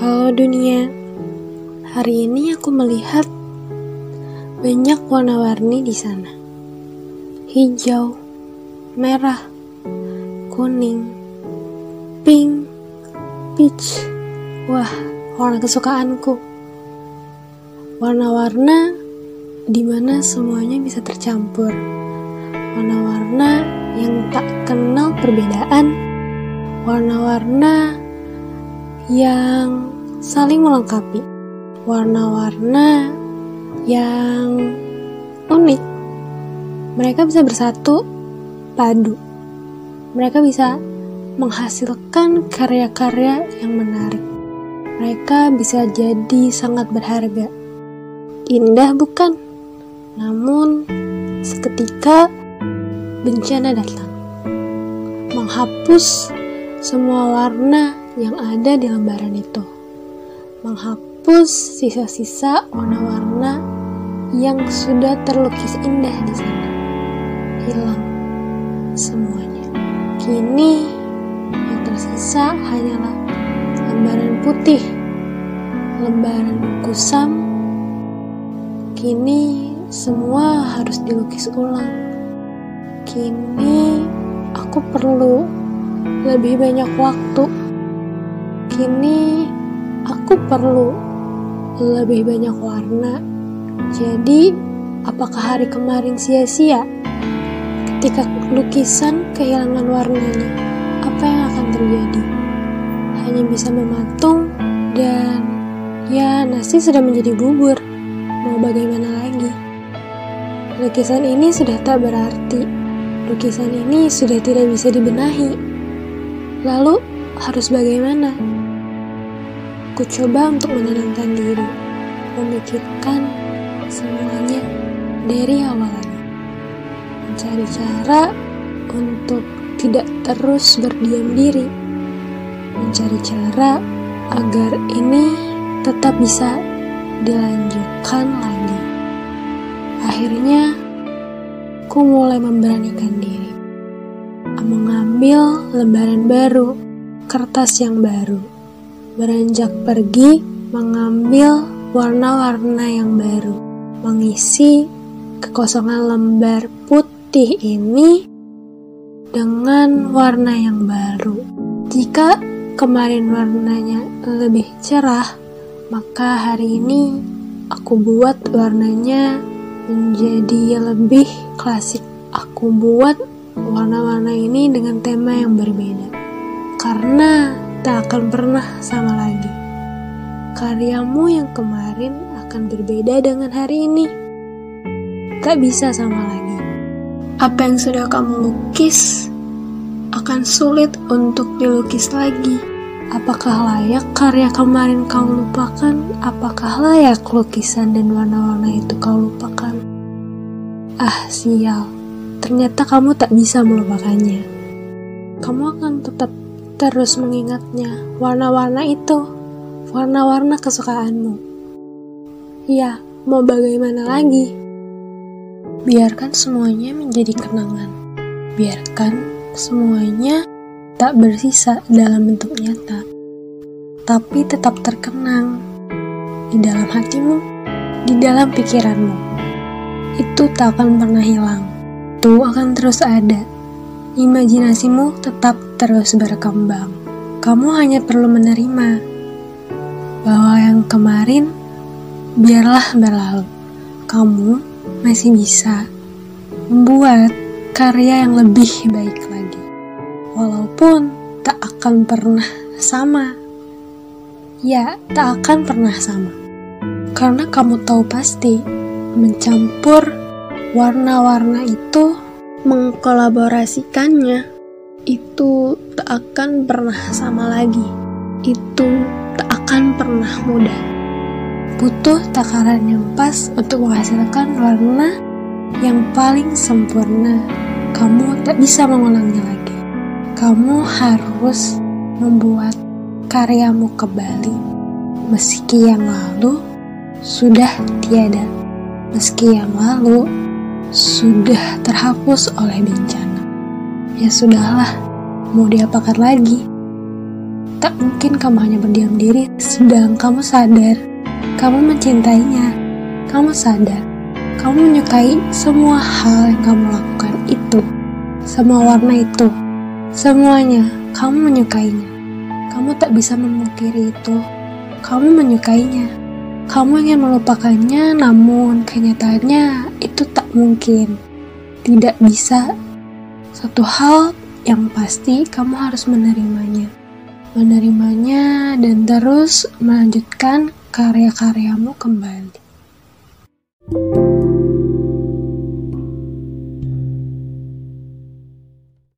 Halo dunia, hari ini aku melihat banyak warna-warni di sana. Hijau, merah, kuning, pink, peach. Wah, warna kesukaanku. Warna-warna di mana semuanya bisa tercampur. Warna-warna yang tak kenal perbedaan. Warna-warna yang saling melengkapi. Warna-warna yang unik. Mereka bisa bersatu, padu. Mereka bisa menghasilkan karya-karya yang menarik. Mereka bisa jadi sangat berharga. Indah bukan? Namun, seketika bencana datang. Menghapus semua warna yang ada di lembaran itu, menghapus sisa-sisa warna-warna yang sudah terlukis indah di sana. Hilang semuanya. Kini yang tersisa hanyalah lembaran putih, lembaran kusam. Kini semua harus dilukis ulang. Kini aku perlu lebih banyak waktu Kini aku perlu lebih banyak warna. Jadi, apakah hari kemarin sia-sia? Ketika lukisan kehilangan warnanya, apa yang akan terjadi? Hanya bisa mematung dan ya nasi sudah menjadi bubur. Mau bagaimana lagi? Lukisan ini sudah tak berarti. Lukisan ini sudah tidak bisa dibenahi. Lalu harus bagaimana? Aku coba untuk menenangkan diri, memikirkan semuanya dari awal lagi. Mencari cara untuk tidak terus berdiam diri. Mencari cara agar ini tetap bisa dilanjutkan lagi. Akhirnya, aku mulai memberanikan diri. Mengambil lembaran baru, kertas yang baru beranjak pergi mengambil warna-warna yang baru, mengisi kekosongan lembar putih ini dengan warna yang baru. Jika kemarin warnanya lebih cerah, maka hari ini aku buat warnanya menjadi lebih klasik. Aku buat warna-warna ini dengan tema yang berbeda. Karena tak akan pernah sama lagi. Karyamu yang kemarin akan berbeda dengan hari ini. Tak bisa sama lagi. Apa yang sudah kamu lukis akan sulit untuk dilukis lagi. Apakah layak karya kemarin kau lupakan? Apakah layak lukisan dan warna-warna itu kau lupakan? Ah, sial. Ternyata kamu tak bisa melupakannya. Kamu akan tetap terus mengingatnya warna-warna itu, warna-warna kesukaanmu. Ya, mau bagaimana lagi? Biarkan semuanya menjadi kenangan. Biarkan semuanya tak bersisa dalam bentuk nyata, tapi tetap terkenang di dalam hatimu, di dalam pikiranmu. Itu tak akan pernah hilang. Itu akan terus ada imajinasimu tetap terus berkembang. Kamu hanya perlu menerima bahwa yang kemarin biarlah berlalu. Kamu masih bisa membuat karya yang lebih baik lagi. Walaupun tak akan pernah sama. Ya, tak akan pernah sama. Karena kamu tahu pasti mencampur warna-warna itu mengkolaborasikannya itu tak akan pernah sama lagi. Itu tak akan pernah mudah. Butuh takaran yang pas untuk menghasilkan warna yang paling sempurna. Kamu tak bisa mengulangnya lagi. Kamu harus membuat karyamu kembali. Meski yang lalu sudah tiada. Meski yang lalu sudah terhapus oleh bencana. Ya sudahlah, mau diapakan lagi? Tak mungkin kamu hanya berdiam diri sedang kamu sadar kamu mencintainya. Kamu sadar kamu menyukai semua hal yang kamu lakukan itu, semua warna itu, semuanya kamu menyukainya. Kamu tak bisa memungkiri itu. Kamu menyukainya. Kamu ingin melupakannya, namun kenyataannya itu tak mungkin. Tidak bisa. Satu hal yang pasti kamu harus menerimanya. Menerimanya dan terus melanjutkan karya-karyamu kembali. thank you